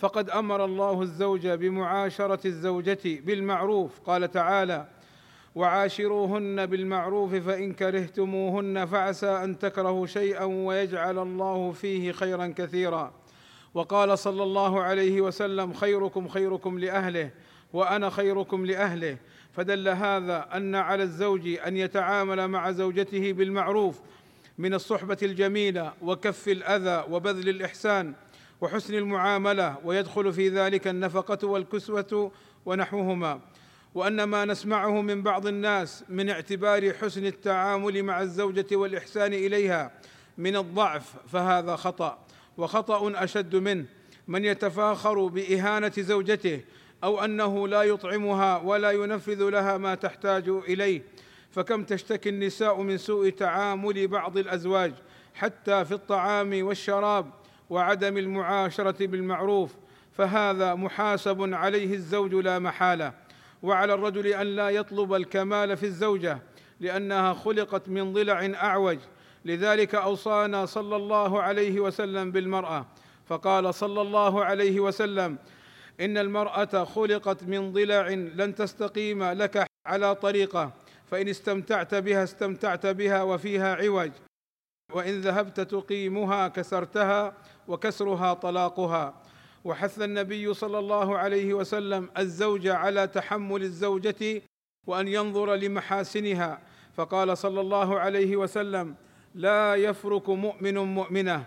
فقد أمر الله الزوج بمعاشرة الزوجة بالمعروف. قال تعالى وعاشروهن بالمعروف فإن كرهتموهن فعسى أن تكرهوا شيئا ويجعل الله فيه خيرا كثيرا. وقال صلى الله عليه وسلم خيركم خيركم لأهله وأنا خيركم لأهله. فدل هذا أن على الزوج أن يتعامل مع زوجته بالمعروف من الصحبة الجميلة وكف الأذى وبذل الإحسان. وحسن المعاملة ويدخل في ذلك النفقة والكسوة ونحوهما. وأن ما نسمعه من بعض الناس من اعتبار حسن التعامل مع الزوجة والإحسان إليها من الضعف فهذا خطأ. وخطأ أشد منه من يتفاخر بإهانة زوجته أو أنه لا يطعمها ولا ينفذ لها ما تحتاج إليه. فكم تشتكي النساء من سوء تعامل بعض الأزواج حتى في الطعام والشراب؟ وعدم المعاشرة بالمعروف فهذا محاسب عليه الزوج لا محالة. وعلى الرجل أن لا يطلب الكمال في الزوجة لأنها خلقت من ضلع أعوج. لذلك أوصانا صلى الله عليه وسلم بالمرأة. فقال صلى الله عليه وسلم إن المرأة خلقت من ضلع لن تستقيم لك على طريقة فإن استمتعت بها استمتعت بها وفيها عوج. وإن ذهبت تقيمها كسرتها وكسرها طلاقها. وحث النبي صلى الله عليه وسلم الزوج على تحمل الزوجة وأن ينظر لمحاسنها. فقال صلى الله عليه وسلم لا يفرك مؤمن مؤمنة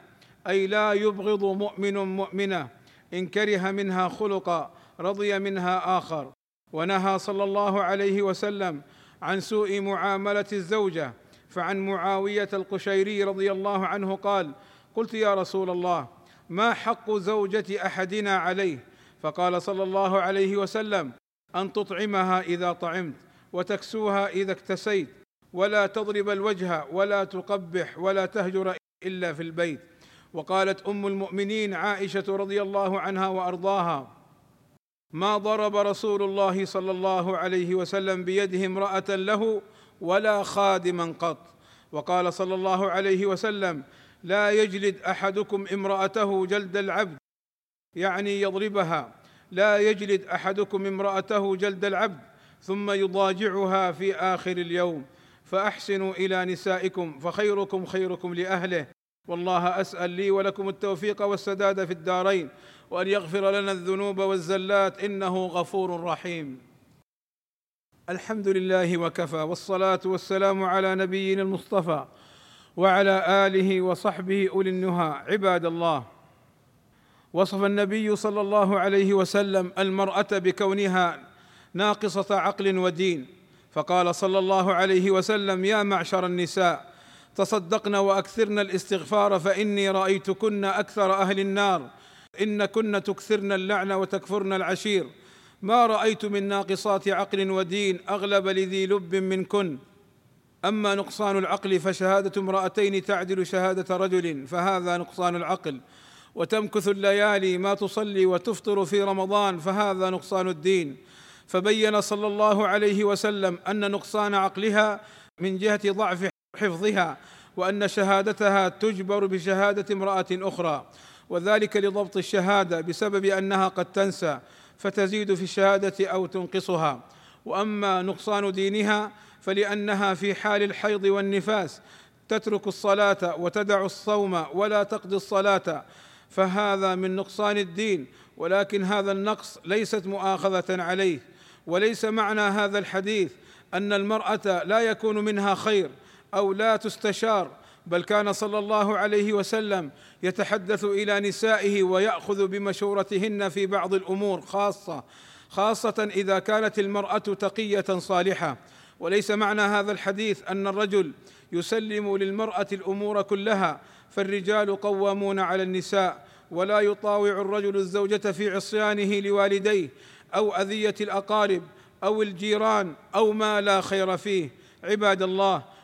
أي لا يبغض مؤمن مؤمنة إن كره منها خلقا رضي منها آخر. ونهى صلى الله عليه وسلم عن سوء معاملة الزوجة فعن معاوية القشيري رضي الله عنه قال قلت يا رسول الله ما حق زوجة أحدنا عليه؟ فقال صلى الله عليه وسلم أن تطعمها إذا طعمت وتكسوها إذا اكتسيت ولا تضرب الوجه ولا تقبح ولا تهجر إلا في البيت. وقالت أم المؤمنين عائشة رضي الله عنها وأرضاها ما ضرب رسول الله صلى الله عليه وسلم بيده امرأة له ولا خادما قط. وقال صلى الله عليه وسلم لا يجلد أحدكم امرأته جلد العبد يعني يضربها. لا يجلد أحدكم امرأته جلد العبد ثم يضاجعها في آخر اليوم. فأحسنوا إلى نسائكم فخيركم خيركم لأهله. والله أسأل لي ولكم التوفيق والسداد في الدارين وأن يغفر لنا الذنوب والزلات إنه غفور رحيم. الحمد لله وكفى والصلاة والسلام على نبينا المصطفى وعلى آله وصحبه أولي النهى. عباد الله وصف النبي صلى الله عليه وسلم المرأة بكونها ناقصة عقل ودين. فقال صلى الله عليه وسلم يا معشر النساء تصدقن وأكثرن الاستغفار فإني رأيتكن أكثر أهل النار. ان كن تكثرن اللعن وتكفرن العشير. ما رأيت من ناقصات عقل ودين أغلب لذي لب منكن أما نقصان العقل فشهادة امرأتين تعدل شهادة رجل فهذا نقصان العقل. وتمكث الليالي ما تصلي وتفطر في رمضان فهذا نقصان الدين. فبين صلى الله عليه وسلم أن نقصان عقلها من جهة ضعف حفظها وأن شهادتها تجبر بشهادة امرأة أخرى. وذلك لضبط الشهادة بسبب أنها قد تنسى. فتزيد في الشهادة أو تنقصها. وأما نقصان دينها فلأنها في حال الحيض والنفاس تترك الصلاة وتدع الصوم ولا تقضي الصلاة فهذا من نقصان الدين ولكن هذا النقص ليست مؤاخذة عليه. وليس معنى هذا الحديث أن المرأة لا يكون منها خير أو لا تستشار بل كان صلى الله عليه وسلم يتحدث إلى نسائه ويأخذ بمشورتهن في بعض الأمور خاصة خاصة إذا كانت المرأة تقية صالحة. وليس معنى هذا الحديث أن الرجل يسلم للمرأة الأمور كلها فالرجال قوامون على النساء ولا يطاوع الرجل الزوجة في عصيانه لوالديه أو أذية الأقارب أو الجيران أو ما لا خير فيه. عباد الله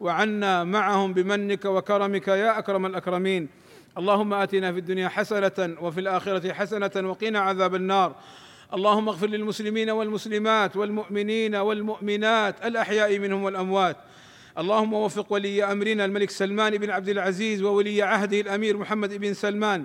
وعنا معهم بمنك وكرمك يا أكرم الأكرمين. اللهم آتنا في الدنيا حسنة وفي الآخرة حسنة وقنا عذاب النار. اللهم اغفر للمسلمين والمسلمات والمؤمنين والمؤمنات الأحياء منهم والأموات. اللهم وفق ولي أمرنا الملك سلمان بن عبد العزيز وولي عهده الأمير محمد بن سلمان.